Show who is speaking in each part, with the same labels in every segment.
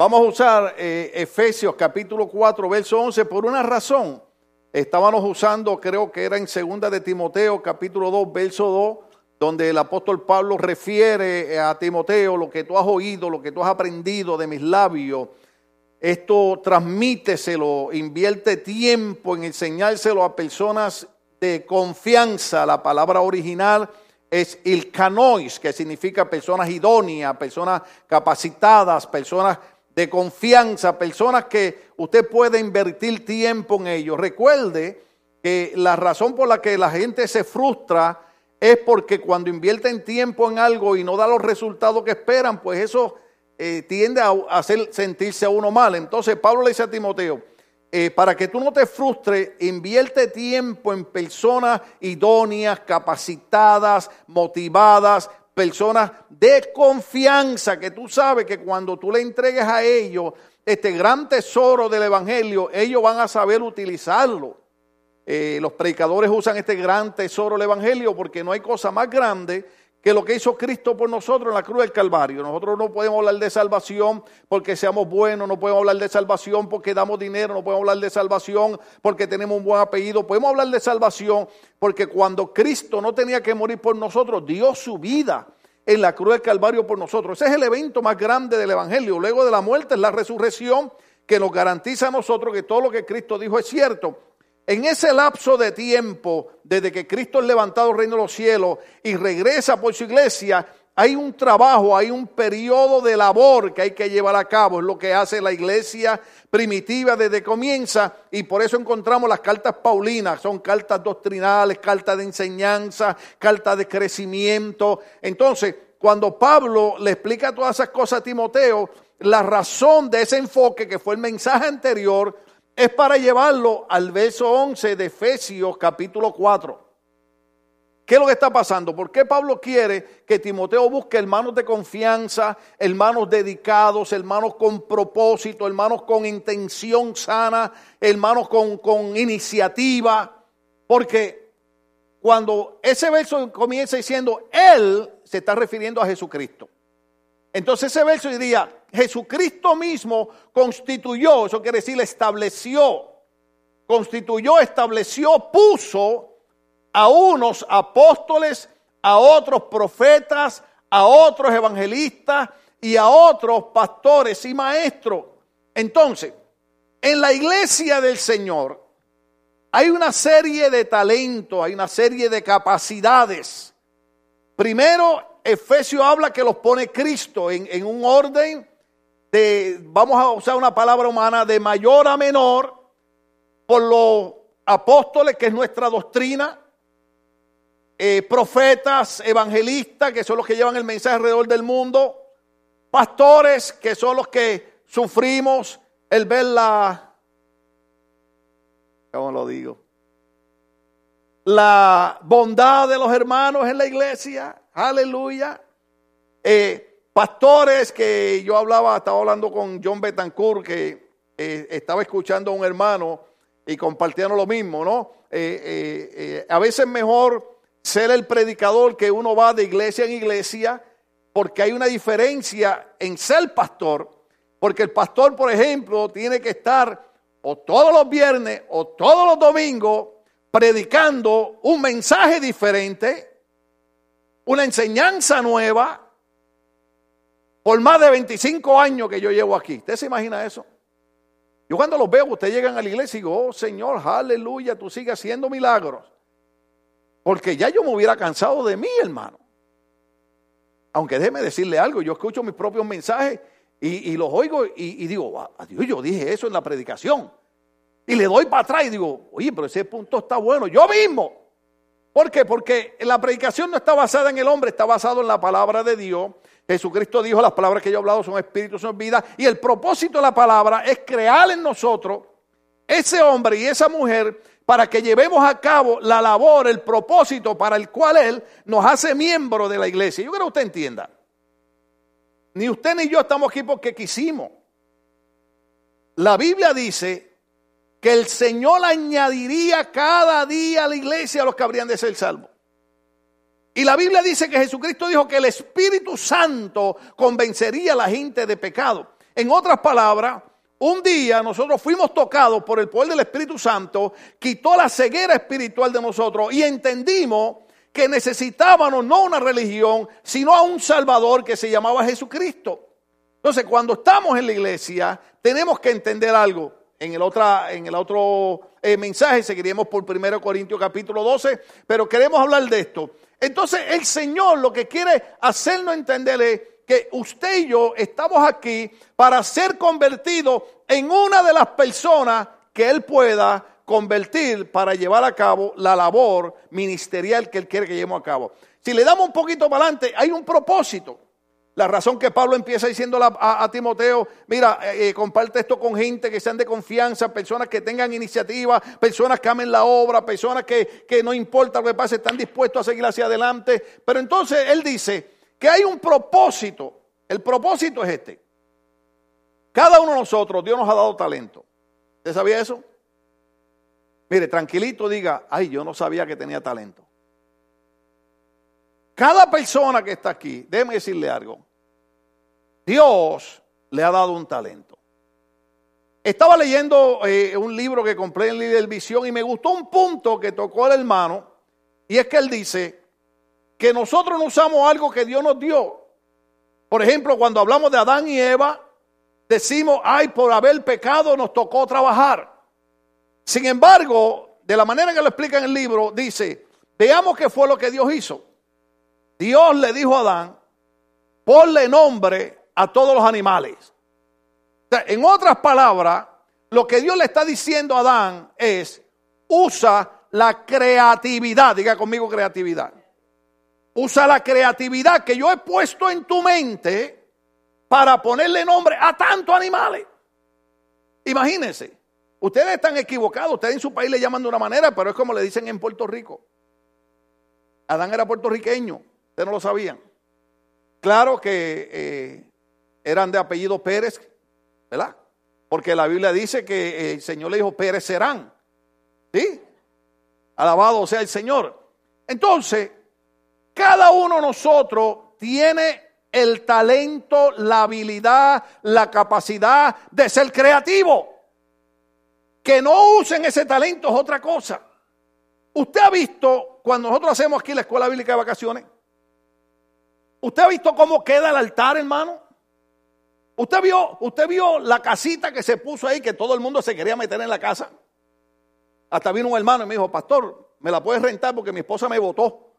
Speaker 1: Vamos a usar eh, Efesios capítulo 4, verso 11 por una razón. Estábamos usando, creo que era en segunda de Timoteo capítulo 2, verso 2, donde el apóstol Pablo refiere a Timoteo lo que tú has oído, lo que tú has aprendido de mis labios. Esto transmíteselo, invierte tiempo en enseñárselo a personas de confianza. La palabra original es el canois, que significa personas idóneas, personas capacitadas, personas de confianza, personas que usted puede invertir tiempo en ellos. Recuerde que la razón por la que la gente se frustra es porque cuando invierten tiempo en algo y no da los resultados que esperan, pues eso eh, tiende a hacer sentirse a uno mal. Entonces Pablo le dice a Timoteo, eh, para que tú no te frustres, invierte tiempo en personas idóneas, capacitadas, motivadas, personas de confianza, que tú sabes que cuando tú le entregues a ellos este gran tesoro del Evangelio, ellos van a saber utilizarlo. Eh, los predicadores usan este gran tesoro del Evangelio porque no hay cosa más grande que lo que hizo Cristo por nosotros en la cruz del Calvario. Nosotros no podemos hablar de salvación porque seamos buenos, no podemos hablar de salvación porque damos dinero, no podemos hablar de salvación porque tenemos un buen apellido. Podemos hablar de salvación porque cuando Cristo no tenía que morir por nosotros, dio su vida en la cruz del Calvario por nosotros. Ese es el evento más grande del Evangelio. Luego de la muerte es la resurrección que nos garantiza a nosotros que todo lo que Cristo dijo es cierto. En ese lapso de tiempo, desde que Cristo es levantado reino de los cielos y regresa por su iglesia, hay un trabajo, hay un periodo de labor que hay que llevar a cabo. Es lo que hace la iglesia primitiva desde comienza y por eso encontramos las cartas paulinas. Son cartas doctrinales, cartas de enseñanza, cartas de crecimiento. Entonces, cuando Pablo le explica todas esas cosas a Timoteo, la razón de ese enfoque que fue el mensaje anterior es para llevarlo al verso 11 de Efesios capítulo 4. ¿Qué es lo que está pasando? ¿Por qué Pablo quiere que Timoteo busque hermanos de confianza, hermanos dedicados, hermanos con propósito, hermanos con intención sana, hermanos con, con iniciativa? Porque cuando ese verso comienza diciendo, Él se está refiriendo a Jesucristo. Entonces ese verso diría, Jesucristo mismo constituyó, eso quiere decir estableció, constituyó, estableció, puso a unos apóstoles, a otros profetas, a otros evangelistas y a otros pastores y maestros. Entonces, en la iglesia del Señor hay una serie de talentos, hay una serie de capacidades. Primero, Efesio habla que los pone Cristo en, en un orden de, vamos a usar una palabra humana, de mayor a menor, por los apóstoles, que es nuestra doctrina, eh, profetas, evangelistas, que son los que llevan el mensaje alrededor del mundo, pastores, que son los que sufrimos el ver la, ¿cómo lo digo? La bondad de los hermanos en la iglesia, aleluya. Eh, Pastores que yo hablaba, estaba hablando con John Betancourt, que eh, estaba escuchando a un hermano y compartiendo lo mismo, ¿no? Eh, a veces mejor ser el predicador que uno va de iglesia en iglesia, porque hay una diferencia en ser pastor, porque el pastor, por ejemplo, tiene que estar o todos los viernes o todos los domingos predicando un mensaje diferente, una enseñanza nueva, por más de 25 años que yo llevo aquí. ¿Usted se imagina eso? Yo cuando los veo, ustedes llegan a la iglesia y digo, oh Señor, aleluya, tú sigues haciendo milagros. Porque ya yo me hubiera cansado de mí, hermano. Aunque déjeme decirle algo, yo escucho mis propios mensajes y, los oigo y, digo, adiós, yo dije eso en la predicación. Y le doy para atrás y digo, oye, pero ese punto está bueno. Yo mismo. ¿Por qué? Porque la predicación no está basada en el hombre, está basada en la palabra de Dios. Jesucristo dijo, las palabras que yo he hablado son espíritu, son vida. Y el propósito de la palabra es crear en nosotros ese hombre y esa mujer para que llevemos a cabo la labor, el propósito para el cual Él nos hace miembro de la iglesia. Yo creo que usted entienda. Ni usted ni yo estamos aquí porque quisimos. La Biblia dice que el Señor añadiría cada día a la iglesia a los que habrían de ser salvos. Y la Biblia dice que Jesucristo dijo que el Espíritu Santo convencería a la gente de pecado. En otras palabras, un día nosotros fuimos tocados por el poder del Espíritu Santo, quitó la ceguera espiritual de nosotros y entendimos que necesitábamos no una religión, sino a un Salvador que se llamaba Jesucristo. Entonces, cuando estamos en la iglesia, tenemos que entender algo. En el, otra, en el otro eh, mensaje seguiríamos por 1 Corintios capítulo 12, pero queremos hablar de esto. Entonces, el Señor lo que quiere hacernos entender es que usted y yo estamos aquí para ser convertidos en una de las personas que Él pueda convertir para llevar a cabo la labor ministerial que Él quiere que llevemos a cabo. Si le damos un poquito para adelante, hay un propósito. La razón que Pablo empieza diciendo a, Timoteo, mira, eh, eh, comparte esto con gente que sean de confianza, personas que tengan iniciativa, personas que amen la obra, personas que, que no importa lo que pase, están dispuestos a seguir hacia adelante. Pero entonces él dice, que hay un propósito. El propósito es este. Cada uno de nosotros, Dios nos ha dado talento. ¿Usted sabía eso? Mire, tranquilito diga, ay, yo no sabía que tenía talento. Cada persona que está aquí, déjeme decirle algo. Dios le ha dado un talento. Estaba leyendo eh, un libro que compré en Líder Visión y me gustó un punto que tocó el hermano. Y es que él dice que nosotros no usamos algo que Dios nos dio. Por ejemplo, cuando hablamos de Adán y Eva, decimos, ay, por haber pecado nos tocó trabajar. Sin embargo, de la manera que lo explica en el libro, dice, veamos qué fue lo que Dios hizo. Dios le dijo a Adán, ponle nombre a todos los animales. en otras palabras, lo que Dios le está diciendo a Adán es, usa la creatividad, diga conmigo creatividad. Usa la creatividad que yo he puesto en tu mente para ponerle nombre a tantos animales. Imagínense, ustedes están equivocados, ustedes en su país le llaman de una manera, pero es como le dicen en Puerto Rico. Adán era puertorriqueño, no lo sabían. Claro que eh, eran de apellido Pérez, ¿verdad? Porque la Biblia dice que el Señor le dijo, Pérez serán. ¿Sí? Alabado sea el Señor. Entonces, cada uno de nosotros tiene el talento, la habilidad, la capacidad de ser creativo. Que no usen ese talento es otra cosa. Usted ha visto cuando nosotros hacemos aquí la escuela bíblica de vacaciones. ¿Usted ha visto cómo queda el altar, hermano? ¿Usted vio, usted vio la casita que se puso ahí que todo el mundo se quería meter en la casa? Hasta vino un hermano y me dijo, pastor, me la puedes rentar porque mi esposa me votó.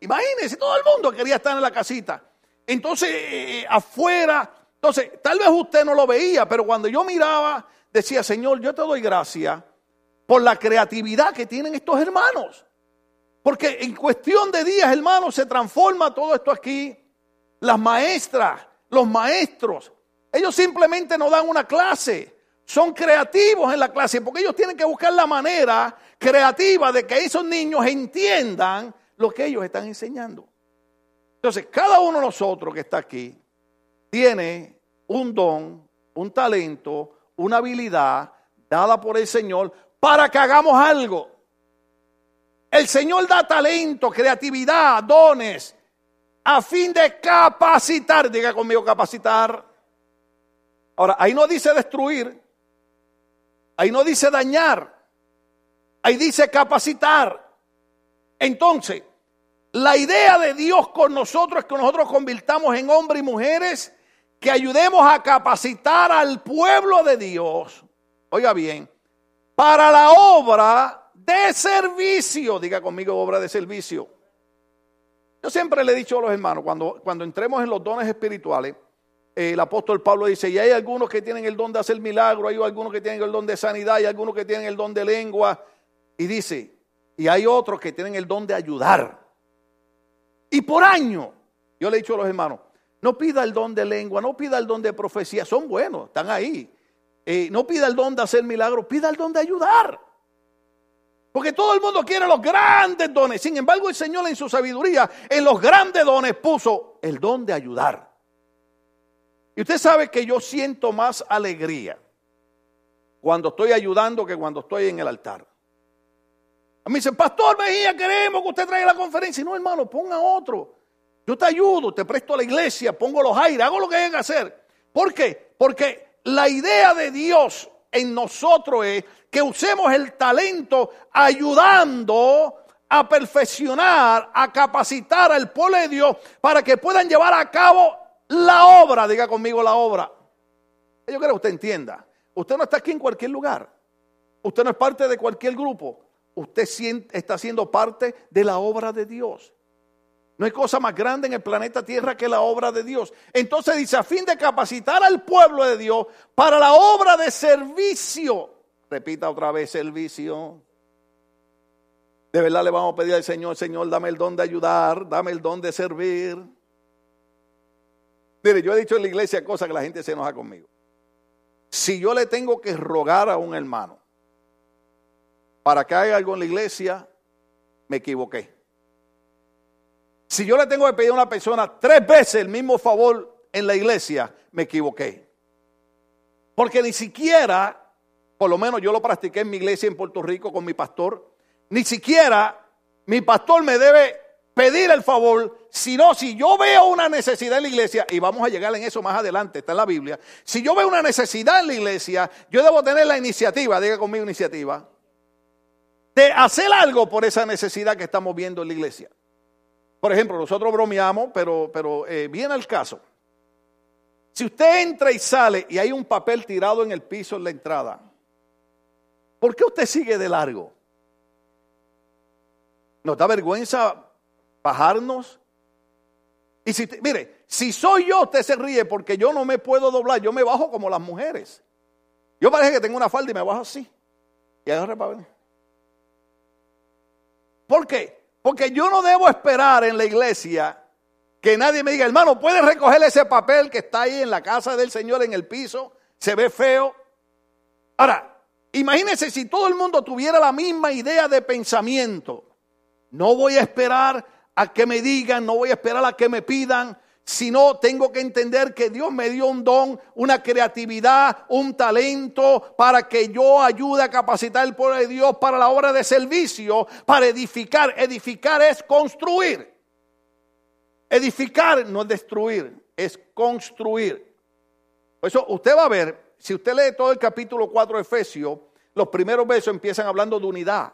Speaker 1: Imagínense, todo el mundo quería estar en la casita. Entonces, eh, eh, afuera, entonces, tal vez usted no lo veía, pero cuando yo miraba, decía, Señor, yo te doy gracias por la creatividad que tienen estos hermanos. Porque en cuestión de días, hermanos, se transforma todo esto aquí. Las maestras, los maestros, ellos simplemente no dan una clase, son creativos en la clase, porque ellos tienen que buscar la manera creativa de que esos niños entiendan lo que ellos están enseñando. Entonces, cada uno de nosotros que está aquí tiene un don, un talento, una habilidad dada por el Señor para que hagamos algo. El Señor da talento, creatividad, dones, a fin de capacitar. Diga conmigo, capacitar. Ahora, ahí no dice destruir, ahí no dice dañar, ahí dice capacitar. Entonces, la idea de Dios con nosotros es que nosotros convirtamos en hombres y mujeres que ayudemos a capacitar al pueblo de Dios, oiga bien, para la obra de servicio. Diga conmigo, obra de servicio. Yo siempre le he dicho a los hermanos, cuando, cuando entremos en los dones espirituales, el apóstol Pablo dice, y hay algunos que tienen el don de hacer milagros, hay algunos que tienen el don de sanidad, hay algunos que tienen el don de lengua. Y dice, y hay otros que tienen el don de ayudar. Y por año, yo le he dicho a los hermanos, no pida el don de lengua, no pida el don de profecía, son buenos, están ahí. Eh, no pida el don de hacer milagros, pida el don de ayudar. Porque todo el mundo quiere los grandes dones. Sin embargo, el Señor en su sabiduría, en los grandes dones puso el don de ayudar. Y usted sabe que yo siento más alegría cuando estoy ayudando que cuando estoy en el altar. A mí dicen, Pastor Mejía, queremos que usted traiga la conferencia. no, hermano, ponga otro. Yo te ayudo, te presto a la iglesia, pongo los aires, hago lo que hay que hacer. ¿Por qué? Porque la idea de Dios en nosotros es que usemos el talento ayudando a perfeccionar, a capacitar al pueblo de Dios para que puedan llevar a cabo la obra. Diga conmigo la obra. Yo quiero que usted entienda. Usted no está aquí en cualquier lugar. Usted no es parte de cualquier grupo. Usted está siendo parte de la obra de Dios. No hay cosa más grande en el planeta Tierra que la obra de Dios. Entonces dice, a fin de capacitar al pueblo de Dios para la obra de servicio. Repita otra vez, servicio. De verdad le vamos a pedir al Señor, Señor, dame el don de ayudar, dame el don de servir. Mire, yo he dicho en la iglesia cosas que la gente se enoja conmigo. Si yo le tengo que rogar a un hermano para que haga algo en la iglesia, me equivoqué. Si yo le tengo que pedir a una persona tres veces el mismo favor en la iglesia, me equivoqué. Porque ni siquiera, por lo menos yo lo practiqué en mi iglesia en Puerto Rico con mi pastor, ni siquiera mi pastor me debe pedir el favor, sino si yo veo una necesidad en la iglesia, y vamos a llegar en eso más adelante, está en la Biblia, si yo veo una necesidad en la iglesia, yo debo tener la iniciativa, diga conmigo iniciativa, de hacer algo por esa necesidad que estamos viendo en la iglesia. Por ejemplo, nosotros bromeamos, pero, pero eh, viene el caso. Si usted entra y sale y hay un papel tirado en el piso en la entrada, ¿por qué usted sigue de largo? ¿Nos da vergüenza bajarnos? Y si, mire, si soy yo, usted se ríe porque yo no me puedo doblar, yo me bajo como las mujeres. Yo parece que tengo una falda y me bajo así. Y agarre para. ¿Por qué? Porque yo no debo esperar en la iglesia que nadie me diga, hermano, ¿puede recoger ese papel que está ahí en la casa del Señor en el piso? Se ve feo. Ahora, imagínense si todo el mundo tuviera la misma idea de pensamiento. No voy a esperar a que me digan, no voy a esperar a que me pidan, sino tengo que entender que Dios me dio un don, una creatividad, un talento para que yo ayude a capacitar el pueblo de Dios para la obra de servicio, para edificar. Edificar es construir. Edificar no es destruir, es construir. Por eso usted va a ver, si usted lee todo el capítulo 4 de Efesios, los primeros versos empiezan hablando de unidad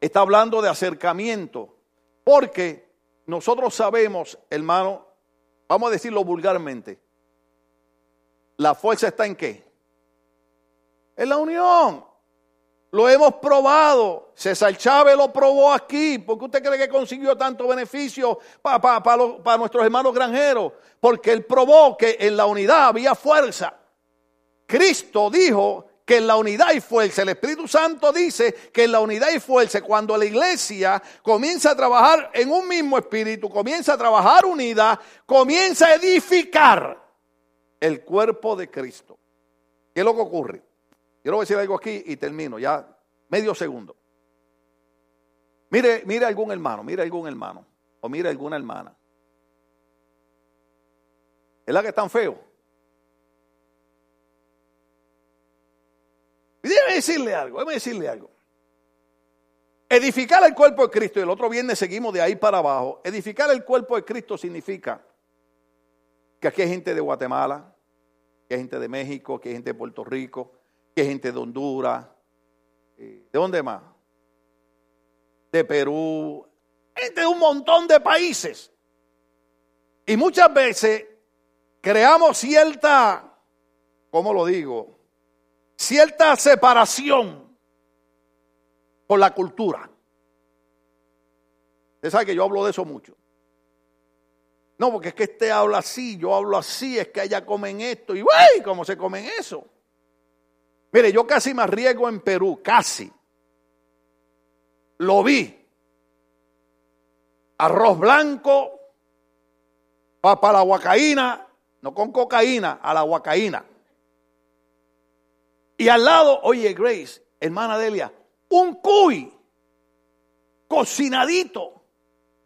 Speaker 1: está hablando de acercamiento, porque nosotros sabemos, hermano, vamos a decirlo vulgarmente, la fuerza está en qué? En la unión. Lo hemos probado. César Chávez lo probó aquí. ¿Por qué usted cree que consiguió tanto beneficio para nuestros hermanos granjeros? Porque él probó que en la unidad había fuerza. Cristo dijo que en la unidad hay fuerza. El Espíritu Santo dice que en la unidad hay fuerza. Cuando la iglesia comienza a trabajar en un mismo espíritu, comienza a trabajar unida, comienza a edificar el cuerpo de Cristo. ¿Qué es lo que ocurre? Quiero decir algo aquí y termino, ya medio segundo. Mire, mire algún hermano, mire algún hermano o mire alguna hermana. ¿Es la que están feo? Y déjeme decirle algo, déjeme decirle algo. Edificar el cuerpo de Cristo, y el otro viernes seguimos de ahí para abajo. Edificar el cuerpo de Cristo significa que aquí hay gente de Guatemala, que hay gente de México, que hay gente de Puerto Rico, que gente de Honduras. Eh, ¿De dónde más? De Perú, gente de un montón de países. Y muchas veces creamos cierta, ¿cómo lo digo? cierta separación por la cultura. Usted sabe que yo hablo de eso mucho. No, porque es que este habla así, yo hablo así, es que allá comen esto y ¡wey! ¿Cómo se comen eso? Mire, yo casi me arriesgo en Perú, casi. Lo vi. Arroz blanco, papa a la huacaína, no con cocaína, a la huacaína. Y al lado, oye, Grace, hermana Delia, un cuy cocinadito,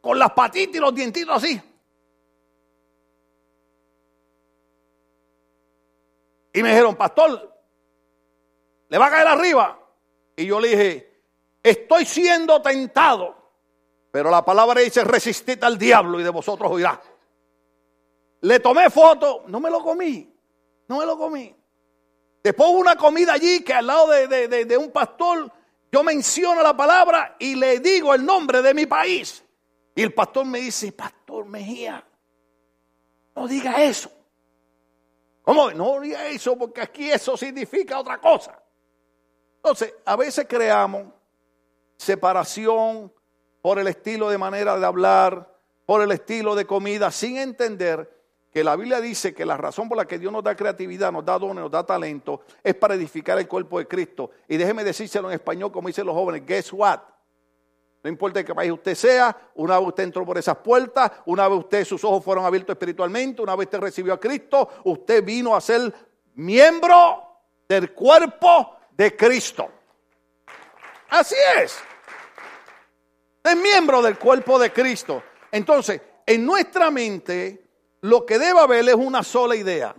Speaker 1: con las patitas y los dientitos así. Y me dijeron, pastor, ¿le va a caer arriba? Y yo le dije, estoy siendo tentado, pero la palabra dice, resistid al diablo y de vosotros oirá. le tomé foto, no me lo comí, no me lo comí. Después hubo una comida allí que al lado de, de un pastor yo menciono la palabra y le digo el nombre de mi país. Y el pastor me dice, Pastor Mejía, no diga eso. ¿Cómo? No diga eso porque aquí eso significa otra cosa. Entonces, a veces creamos separación por el estilo de manera de hablar, por el estilo de comida, sin entender que la Biblia dice que la razón por la que Dios nos da creatividad, nos da dones, nos da talento, es para edificar el cuerpo de Cristo. Y déjeme decírselo en español, como dicen los jóvenes, guess what? No importa de qué país usted sea, una vez usted entró por esas puertas, una vez usted sus ojos fueron abiertos espiritualmente, una vez usted recibió a Cristo, usted vino a ser miembro del cuerpo de Cristo. Así es. Es miembro del cuerpo de Cristo. Entonces, en nuestra mente, lo que debe haber es una sola idea.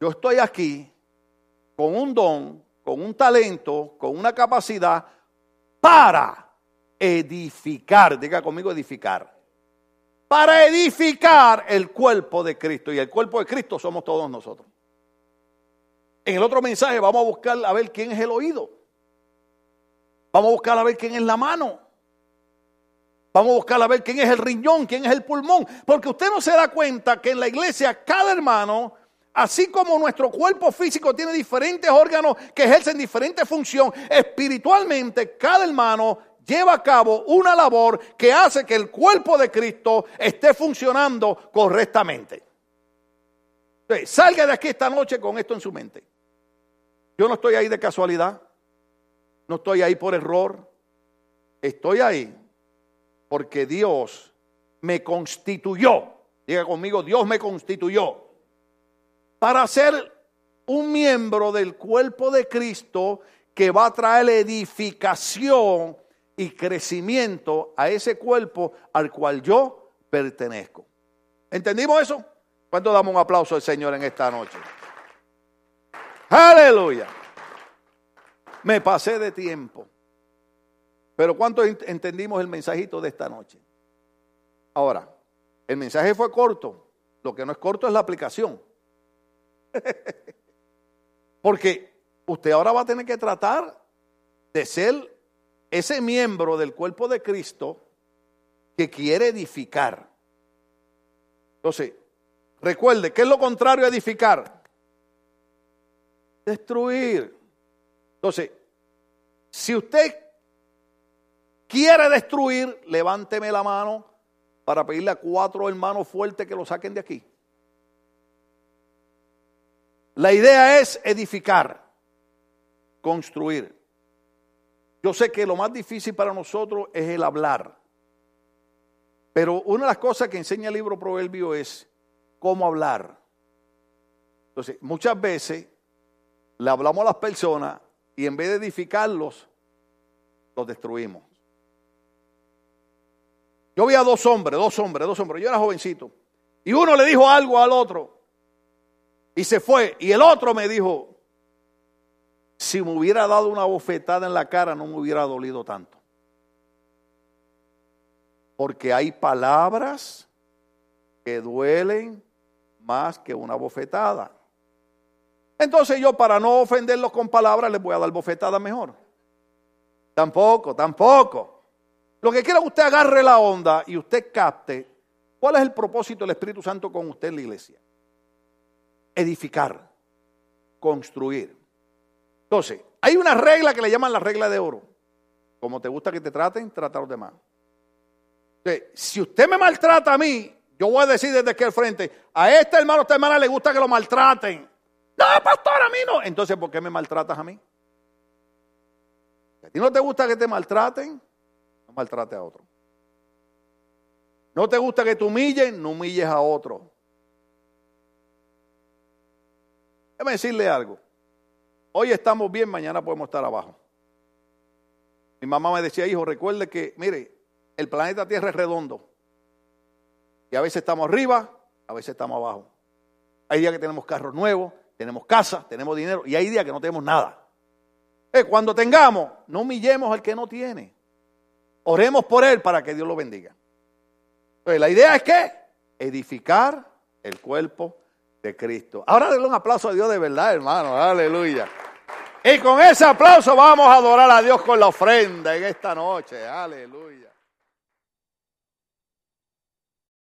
Speaker 1: Yo estoy aquí con un don, con un talento, con una capacidad para edificar, diga conmigo edificar, para edificar el cuerpo de Cristo. Y el cuerpo de Cristo somos todos nosotros. En el otro mensaje vamos a buscar a ver quién es el oído. Vamos a buscar a ver quién es la mano. Vamos a buscar a ver quién es el riñón, quién es el pulmón. Porque usted no se da cuenta que en la iglesia cada hermano, así como nuestro cuerpo físico tiene diferentes órganos que ejercen diferentes funciones, espiritualmente cada hermano lleva a cabo una labor que hace que el cuerpo de Cristo esté funcionando correctamente. salga de aquí esta noche con esto en su mente. Yo no estoy ahí de casualidad, no estoy ahí por error, estoy ahí porque Dios me constituyó. Diga conmigo, Dios me constituyó para ser un miembro del cuerpo de Cristo que va a traer edificación y crecimiento a ese cuerpo al cual yo pertenezco. ¿Entendimos eso? ¿Cuánto damos un aplauso al Señor en esta noche? Aleluya. Me pasé de tiempo. Pero ¿cuánto entendimos el mensajito de esta noche? Ahora, el mensaje fue corto. Lo que no es corto es la aplicación. Porque usted ahora va a tener que tratar de ser ese miembro del cuerpo de Cristo que quiere edificar. Entonces, recuerde, ¿qué es lo contrario a edificar? Destruir. Entonces, si usted quiere destruir, levánteme la mano para pedirle a cuatro hermanos fuertes que lo saquen de aquí. La idea es edificar, construir. Yo sé que lo más difícil para nosotros es el hablar. Pero una de las cosas que enseña el libro Proverbio es cómo hablar. Entonces, muchas veces le hablamos a las personas y en vez de edificarlos, los destruimos. Yo vi a dos hombres, dos hombres, dos hombres. Yo era jovencito. Y uno le dijo algo al otro. Y se fue. Y el otro me dijo, si me hubiera dado una bofetada en la cara no me hubiera dolido tanto. Porque hay palabras que duelen más que una bofetada. Entonces yo para no ofenderlos con palabras les voy a dar bofetada mejor. Tampoco, tampoco. Lo que quiera usted agarre la onda y usted capte cuál es el propósito del Espíritu Santo con usted en la iglesia. Edificar, construir. Entonces, hay una regla que le llaman la regla de oro. Como te gusta que te traten, trata a los demás. Si usted me maltrata a mí, yo voy a decir desde aquí al frente, a este hermano, a esta hermana le gusta que lo maltraten. No, pastor, a mí no. Entonces, ¿por qué me maltratas a mí? Si a ti no te gusta que te maltraten, no maltrate a otro. No te gusta que te humillen, no humilles a otro. Déjame decirle algo. Hoy estamos bien, mañana podemos estar abajo. Mi mamá me decía, hijo, recuerde que, mire, el planeta Tierra es redondo. Y a veces estamos arriba, a veces estamos abajo. Hay días que tenemos carros nuevos, tenemos casa, tenemos dinero, y hay días que no tenemos nada. Eh, cuando tengamos, no humillemos al que no tiene. Oremos por él para que Dios lo bendiga. Entonces, la idea es que edificar, el cuerpo de Cristo. Ahora denle un aplauso a Dios de verdad, hermano. Aleluya. Y con ese aplauso vamos a adorar a Dios con la ofrenda en esta noche. Aleluya.